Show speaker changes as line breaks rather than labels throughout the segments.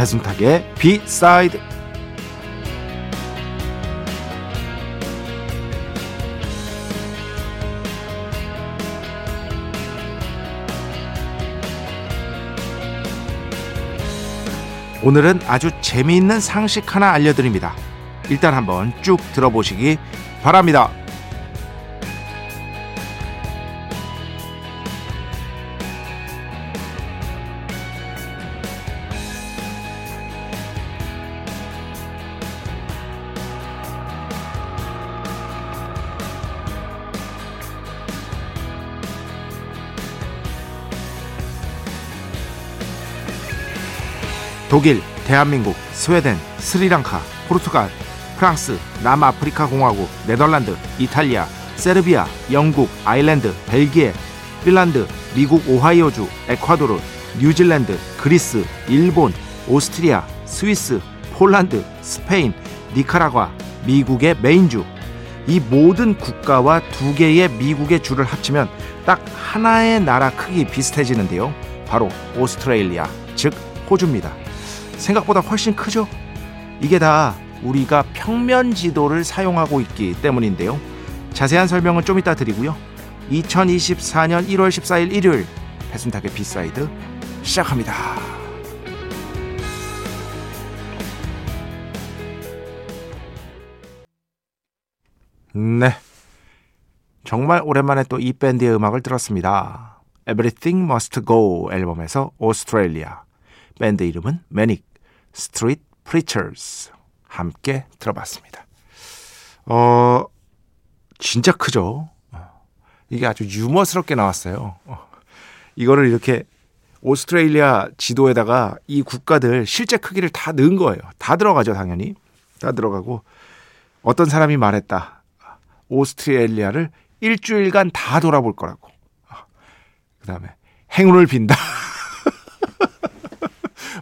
배순탁의 비사이드 오늘은 아주 재미있는 상식 하나 알려드립니다. 일단 한번 쭉 들어보시기 바랍니다. 독일, 대한민국, 스웨덴, 스리랑카, 포르투갈, 프랑스, 남아프리카 공화국, 네덜란드, 이탈리아, 세르비아, 영국, 아일랜드, 벨기에, 핀란드, 미국 오하이오주, 에콰도르, 뉴질랜드, 그리스, 일본, 오스트리아, 스위스, 폴란드, 스페인, 니카라과, 미국의 메인주. 이 모든 국가와 두 개의 미국의 주를 합치면 딱 하나의 나라 크기 비슷해지는데요. 바로 오스트레일리아, 즉 호주입니다. 생각보다 훨씬 크죠? 이게 다 우리가 평면 지도를 사용하고 있기 때문인데요. 자세한 설명은 좀 이따 드리고요. 2024년 1월 14일 일요일 배순탁의 B side 시작합니다. 네. 정말 오랜만에 또 이 밴드의 음악을 들었습니다. Everything Must Go 앨범에서 오스트레일리아. 밴드 이름은 Manic Street Preachers 함께 들어봤습니다. 어 진짜 크죠. 어, 이게 아주 유머스럽게 나왔어요. 어, 이거를 이렇게 오스트레일리아 지도에다가 이 국가들 실제 크기를 다 넣은 거예요. 다 들어가죠, 당연히. 다 들어가고 어떤 사람이 말했다. 오스트레일리아를 일주일간 다 돌아볼 거라고. 어, 그 다음에 행운을 빈다.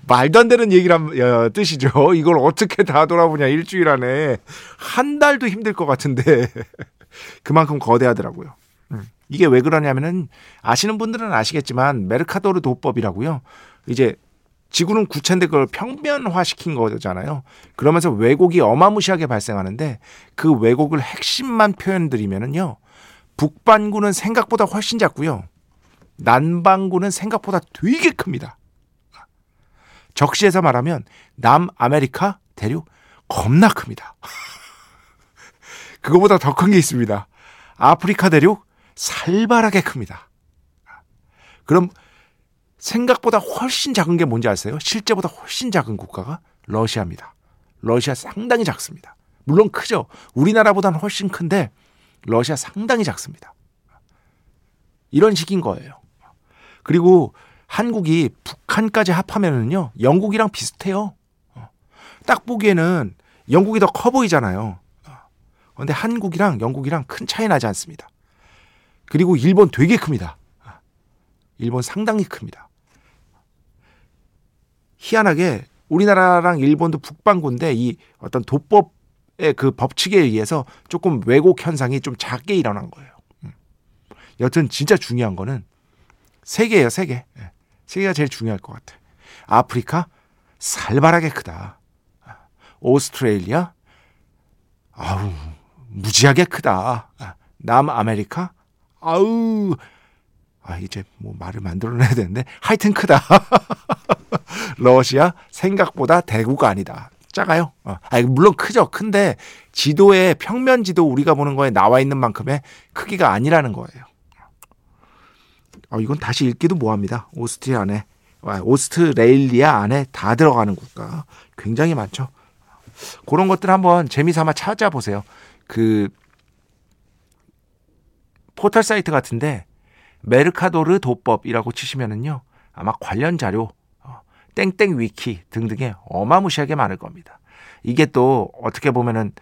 말도 안 되는 얘기란 어, 뜻이죠. 이걸 어떻게 다 돌아보냐 일주일 안에 한 달도 힘들 것 같은데 그만큼 거대하더라고요. 음. 이게 왜 그러냐면은 아시는 분들은 아시겠지만 메르카도르 도법이라고요. 이제 지구는 구체인데 그걸 평면화 시킨 거잖아요. 그러면서 왜곡이 어마무시하게 발생하는데 그 왜곡을 핵심만 표현드리면은요. 북반구는 생각보다 훨씬 작고요. 남반구는 생각보다 되게 큽니다. 적시해서 말하면 남아메리카 대륙 겁나 큽니다. 그거보다 더 큰 게 있습니다. 아프리카 대륙 살벌하게 큽니다. 그럼 생각보다 훨씬 작은 게 뭔지 아세요? 실제보다 훨씬 작은 국가가 러시아입니다. 러시아 상당히 작습니다. 물론 크죠. 우리나라보다는 훨씬 큰데 러시아 상당히 작습니다. 이런 식인 거예요. 그리고 한국이 북한까지 합하면은요, 영국이랑 비슷해요. 어. 딱 보기에는 영국이 더 커 보이잖아요. 그런데 어. 한국이랑 영국이랑 큰 차이 나지 않습니다. 그리고 일본 되게 큽니다. 어. 일본 상당히 큽니다. 희한하게 우리나라랑 일본도 북반구인데 이 어떤 도법의 그 법칙에 의해서 조금 왜곡 현상이 좀 작게 일어난 거예요. 음. 여튼 진짜 중요한 거는 세계예요, 세계. 예. 세계가 제일 중요할 것 같아. 아프리카 살벌하게 크다. 오스트레일리아 아우 무지하게 크다. 남아메리카 아우 아 이제 뭐 말을 만들어내야 되는데 하여튼 크다. 러시아 생각보다 대구가 아니다. 작아요. 어. 아, 물론 크죠. 큰데 지도에 평면 지도 우리가 보는 거에 나와 있는 만큼의 크기가 아니라는 거예요. 어, 이건 다시 읽기도 뭐합니다. 오스트리아 안에 오스트레일리아 안에 다 들어가는 국가 굉장히 많죠. 그런 것들 한번 재미삼아 찾아보세요. 그 포털 사이트 같은데 메르카도르 도법이라고 치시면은요 아마 관련 자료 어, 땡땡 위키 등등에 어마무시하게 많을 겁니다. 이게 또 어떻게 보면은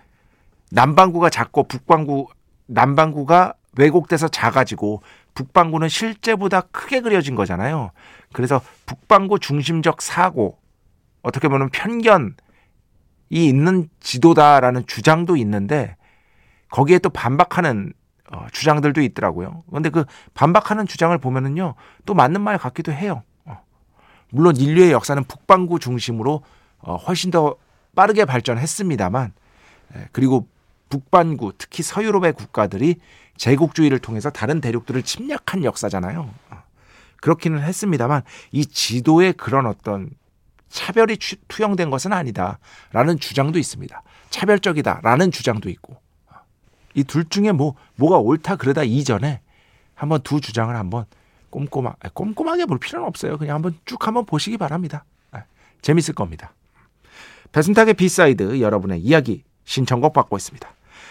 남반구가 작고 북반구 남반구가 왜곡돼서 작아지고 북반구는 실제보다 크게 그려진 거잖아요. 그래서 북반구 중심적 사고 어떻게 보면 편견이 있는 지도다라는 주장도 있는데 거기에 또 반박하는 어, 주장들도 있더라고요. 그런데 그 반박하는 주장을 보면은요 또 맞는 말 같기도 해요. 어. 물론 인류의 역사는 북반구 중심으로 어, 훨씬 더 빠르게 발전했습니다만 예, 그리고 북반구 특히 서유럽의 국가들이 제국주의를 통해서 다른 대륙들을 침략한 역사잖아요. 어. 그렇기는 했습니다만 이 지도에 그런 어떤 차별이 투영된 것은 아니다라는 주장도 있습니다. 차별적이다라는 주장도 있고 이 둘 중에 뭐 뭐가 옳다 그러다 이전에 한번 두 주장을 한번 꼼꼼하 꼼꼼하게 볼 필요는 없어요. 그냥 한번 쭉 한번 보시기 바랍니다. 아, 재밌을 겁니다. 배순탁의 B side 여러분의 이야기 신청곡 받고 있습니다.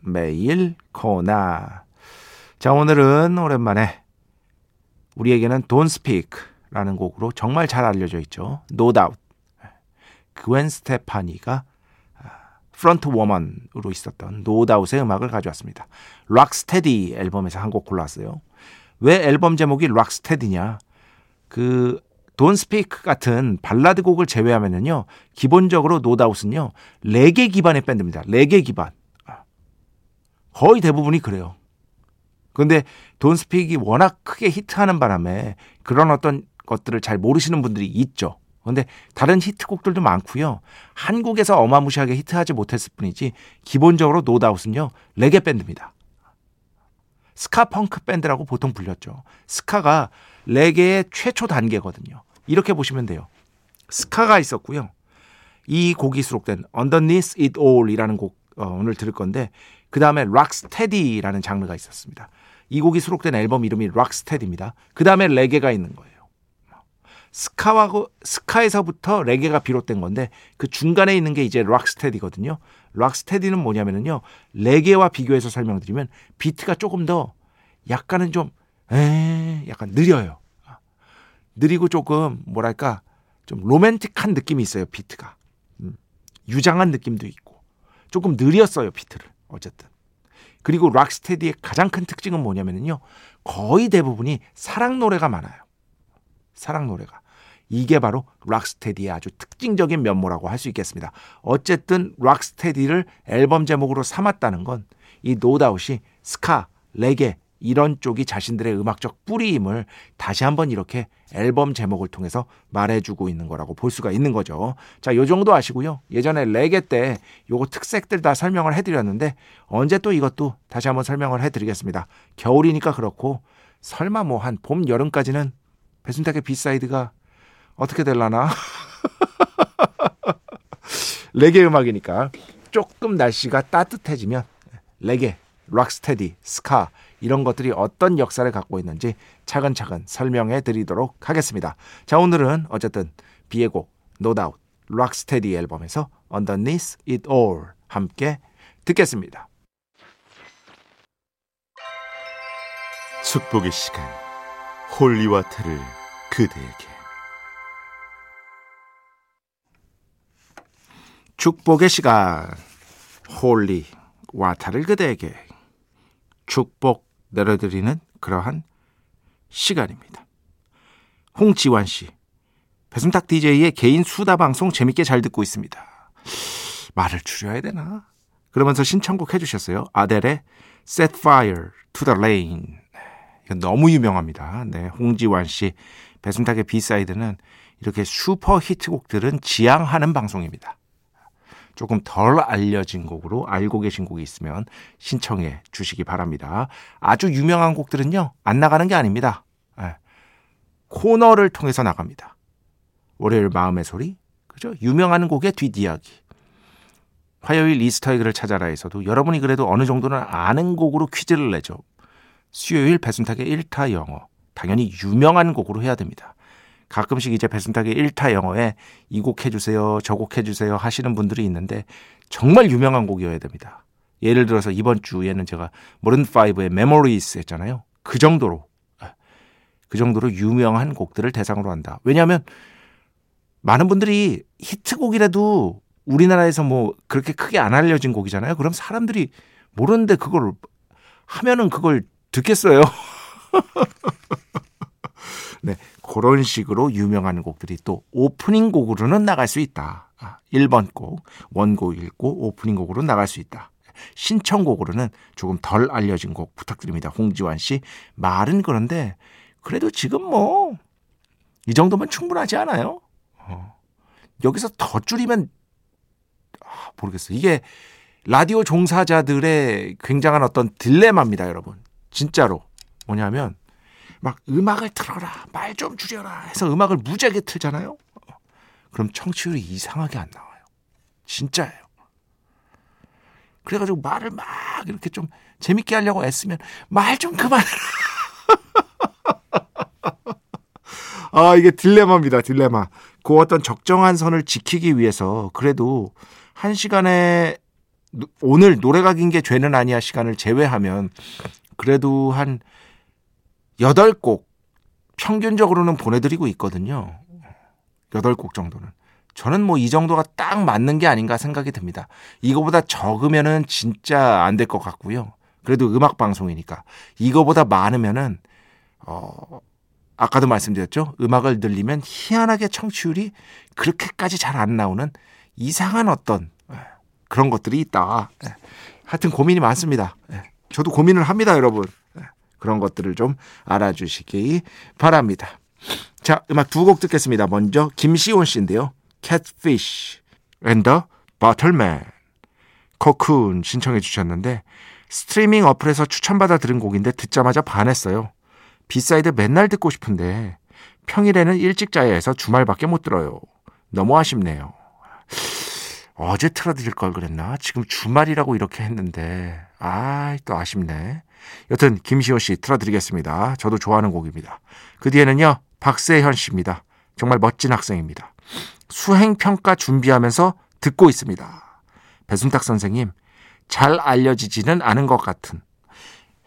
매일 코나 자 오늘은 오랜만에 우리에게는 Don't Speak라는 곡으로 정말 잘 알려져 있죠. No Doubt 그웬 스테파니가 frontwoman으로 있었던 노다웃의 음악을 가져왔습니다. Rock Steady 앨범에서 한 곡 골랐어요. 왜 앨범 제목이 Rock Steady냐? 그 Don't Speak 같은 발라드 곡을 제외하면은요. 기본적으로 No Doubt은요. 레게 기반의 밴드입니다. 레게 기반. 거의 대부분이 그래요. 근데 Don't Speak가 워낙 크게 히트하는 바람에 그런 어떤 것들을 잘 모르시는 분들이 있죠. 근데 다른 히트곡들도 많고요. 한국에서 어마무시하게 히트하지 못했을 뿐이지 기본적으로 노다웃은요. 레게 밴드입니다. 스카 펑크 밴드라고 보통 불렸죠. 스카가 레게의 최초 단계거든요. 이렇게 보시면 돼요. 스카가 있었고요. 이 곡이 수록된 Underneath It All이라는 곡 어, 오늘 들을 건데 그 다음에 락스테디라는 장르가 있었습니다. 이 곡이 수록된 앨범 이름이 락스테디입니다. 그 다음에 레게가 있는 거예요. 스카하고 스카에서부터 레게가 비롯된 건데 그 중간에 있는 게 이제 락스테디거든요. 락스테디는 뭐냐면은요. 레게와 비교해서 설명드리면 비트가 조금 더 약간은 좀 에, 약간 느려요. 느리고 조금 뭐랄까 좀 로맨틱한 느낌이 있어요. 비트가 음, 유장한 느낌도 있고 조금 느렸어요. 비트를 어쨌든 그리고 락스테디의 가장 큰 특징은 뭐냐면은요. 거의 대부분이 사랑 노래가 많아요. 사랑 노래가. 이게 바로 락스테디의 아주 특징적인 면모라고 할 수 있겠습니다. 어쨌든 락스테디를 앨범 제목으로 삼았다는 건 이 노다웃이 스카, 레게 이런 쪽이 자신들의 음악적 뿌리임을 다시 한번 이렇게 앨범 제목을 통해서 말해주고 있는 거라고 볼 수가 있는 거죠. 자, 요 정도 아시고요. 예전에 레게 때 요거 특색들 다 설명을 해드렸는데 언제 또 이것도 다시 한번 설명을 해드리겠습니다. 겨울이니까 그렇고 설마 뭐 한 봄, 여름까지는 배순탁의 B side가 어떻게 될라나? 레게 음악이니까 조금 날씨가 따뜻해지면 레게, rocksteady, ska 이런 것들이 어떤 역사를 갖고 있는지 차근차근 설명해 드리도록 하겠습니다. 자, 오늘은 어쨌든 비의 곡 No Doubt Rock Steady 앨범에서 Underneath It All 함께 듣겠습니다.
축복의 시간 holy water를 그대에게
축복의 시간 holy water를 그대에게 축복 내려드리는 그러한 시간입니다. 홍지환 씨, 배순탁 DJ의 개인 수다 방송 재밌게 잘 듣고 있습니다. 말을 줄여야 되나? 그러면서 신청곡 해주셨어요. 아델의 Set Fire to the Rain. 이건 너무 유명합니다. 네, 홍지환 씨, 배순탁의 B side는 이렇게 슈퍼 히트곡들은 지양하는 방송입니다. 조금 덜 알려진 곡으로 알고 계신 곡이 있으면 신청해 주시기 바랍니다. 아주 유명한 곡들은요, 안 나가는 게 아닙니다. 네. 코너를 통해서 나갑니다. 월요일 마음의 소리, 그죠? 유명한 곡의 뒷이야기. 화요일 이스터에그를 찾아라에서도 여러분이 그래도 어느 정도는 아는 곡으로 퀴즈를 내죠. 수요일 배순탁의 1타 영어. 당연히 유명한 곡으로 해야 됩니다. 가끔씩 이제 배순탁의 1타 영어에 이 곡 해주세요, 저 곡 해주세요 하시는 분들이 있는데 정말 유명한 곡이어야 됩니다. 예를 들어서 이번 주에는 제가 모른5의 Memories 했잖아요. 그 정도로, 그 정도로 유명한 곡들을 대상으로 한다. 왜냐하면 많은 분들이 히트곡이라도 우리나라에서 뭐 그렇게 크게 안 알려진 곡이잖아요. 그럼 사람들이 모르는데 그걸 하면은 그걸 듣겠어요. 네, 그런 식으로 유명한 곡들이 또 오프닝 곡으로는 나갈 수 있다. 1번 아, 곡, 원곡 읽고 오프닝 곡으로 나갈 수 있다. 신청곡으로는 조금 덜 알려진 곡 부탁드립니다. 홍지환 씨. 말은 그런데 그래도 지금 뭐 이 정도면 충분하지 않아요? 어. 여기서 더 줄이면 아, 모르겠어요. 이게 라디오 종사자들의 굉장한 어떤 딜레마입니다, 여러분. 진짜로. 뭐냐면 막 음악을 틀어라, 말 좀 줄여라 해서 음악을 무지하게 틀잖아요. 그럼 청취율이 이상하게 안 나와요. 진짜예요. 그래가지고 말을 막 이렇게 좀 재밌게 하려고 애쓰면 말 좀 그만해라. 아, 이게 딜레마입니다, 딜레마. 그 어떤 적정한 선을 지키기 위해서 그래도 한 시간에 오늘 노래가 긴 게 죄는 아니야 시간을 제외하면 그래도 한 8곡 평균적으로는 보내드리고 있거든요. 8곡 정도는. 저는 뭐 이 정도가 딱 맞는 게 아닌가 생각이 듭니다. 이거보다 적으면은 진짜 안 될 것 같고요. 그래도 음악 방송이니까. 이거보다 많으면은, 어, 아까도 말씀드렸죠. 음악을 늘리면 희한하게 청취율이 그렇게까지 잘 안 나오는 이상한 어떤 예, 그런 것들이 있다. 예. 하여튼 고민이 많습니다. 예. 저도 고민을 합니다, 여러분. 그런 것들을 좀 알아주시기 바랍니다. 자, 음악 두 곡 듣겠습니다. 먼저 김시온 씨인데요. Catfish and the Bottlemen. Cocoon 신청해 주셨는데 스트리밍 어플에서 추천받아 들은 곡인데 듣자마자 반했어요. B side 맨날 듣고 싶은데 평일에는 일찍 자야 해서 주말밖에 못 들어요. 너무 아쉽네요. 어제 틀어드릴 걸 그랬나? 지금 주말이라고 이렇게 했는데 아, 또 아쉽네. 여튼 김시호 씨 틀어드리겠습니다. 저도 좋아하는 곡입니다. 그 뒤에는요 박세현 씨입니다. 정말 멋진 학생입니다. 수행 평가 준비하면서 듣고 있습니다. 배순탁 선생님 잘 알려지지는 않은 것 같은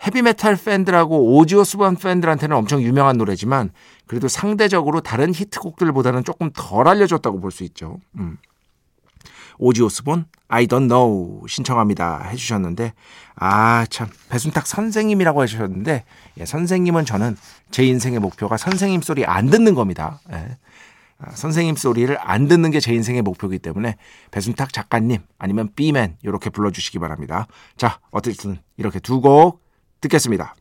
헤비메탈 팬들하고 오지오스번 팬들한테는 엄청 유명한 노래지만 그래도 상대적으로 다른 히트곡들보다는 조금 덜 알려졌다고 볼 수 있죠. 음. 오지오스본 I don't know 신청합니다 해주셨는데 아 참 배순탁 선생님이라고 해주셨는데 예, 선생님은 저는 제 인생의 목표가 선생님 소리 안 듣는 겁니다. 예. 아, 선생님 소리를 안 듣는 게 제 인생의 목표이기 때문에 배순탁 작가님 아니면 B맨 이렇게 불러주시기 바랍니다. 자 어쨌든 이렇게 두 곡 듣겠습니다.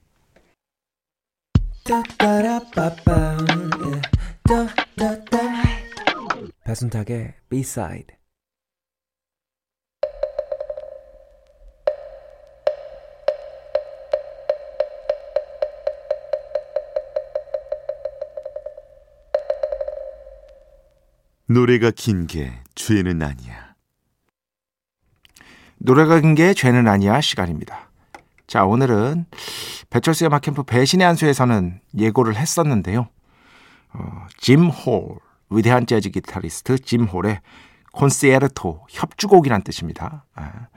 배순탁의 B-side
노래가 긴 게 죄는 아니야.
노래가 긴 게 죄는 아니야 시간입니다. 자, 오늘은 배철수의 마캠프 배신의 한수에서는 예고를 했었는데요. 어, 짐 홀, 위대한 재즈 기타리스트 짐 홀의 Concierto 협주곡이란 뜻입니다. 아,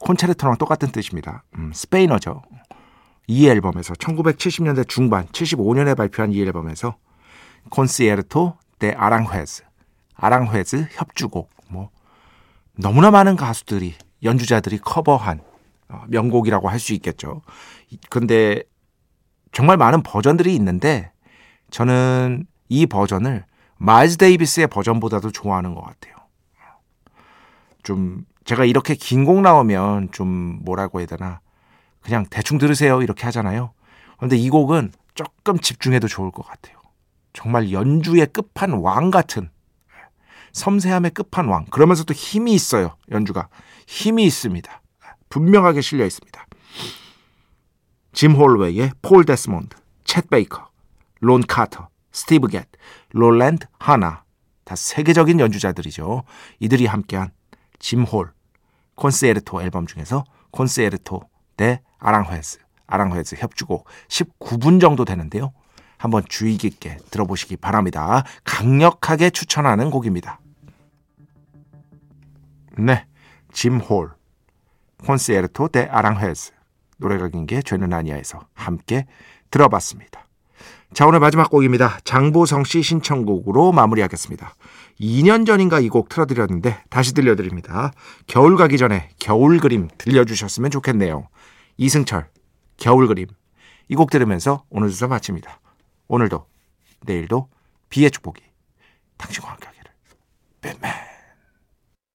콘체르토랑 똑같은 뜻입니다. 음, 스페인어죠. 이 앨범에서 1970년대 중반 75년에 발표한 이 앨범에서 Concierto de Aranjuez 아랑훼즈 협주곡 뭐 너무나 많은 가수들이 연주자들이 커버한 어, 명곡이라고 할 수 있겠죠. 근데 정말 많은 버전들이 있는데 저는 이 버전을 마일즈 데이비스의 버전보다도 좋아하는 것 같아요. 좀 제가 이렇게 긴 곡 나오면 좀 뭐라고 해야 되나 그냥 대충 들으세요 이렇게 하잖아요. 그런데 이 곡은 조금 집중해도 좋을 것 같아요. 정말 연주의 끝판 왕 같은 섬세함의 끝판왕 그러면서 또 힘이 있어요 연주가 힘이 있습니다. 분명하게 실려 있습니다. 짐 홀 외에 폴 데스몬드, 쳇 베이커, 론 카터, 스티브 갯, 롤랜드 하나 다 세계적인 연주자들이죠. 이들이 함께한 짐 홀 Concierto 앨범 중에서 Concierto de Aranjuez 아랑훼즈 협주곡 19분 정도 되는데요. 한번 주의 깊게 들어보시기 바랍니다. 강력하게 추천하는 곡입니다. 네, 짐 홀, 콘세르토 데 아랑헤즈 노래가 긴 게 죄는 아니야에서 함께 들어봤습니다. 자 오늘 마지막 곡입니다. 장보성 씨 신청곡으로 마무리하겠습니다. 2년 전인가 이 곡 틀어드렸는데 다시 들려드립니다. 겨울 가기 전에 겨울 그림 들려주셨으면 좋겠네요. 이승철 겨울 그림 이 곡 들으면서 오늘 주소 마칩니다. 오늘도 내일도 비의 축복이 당신과 함께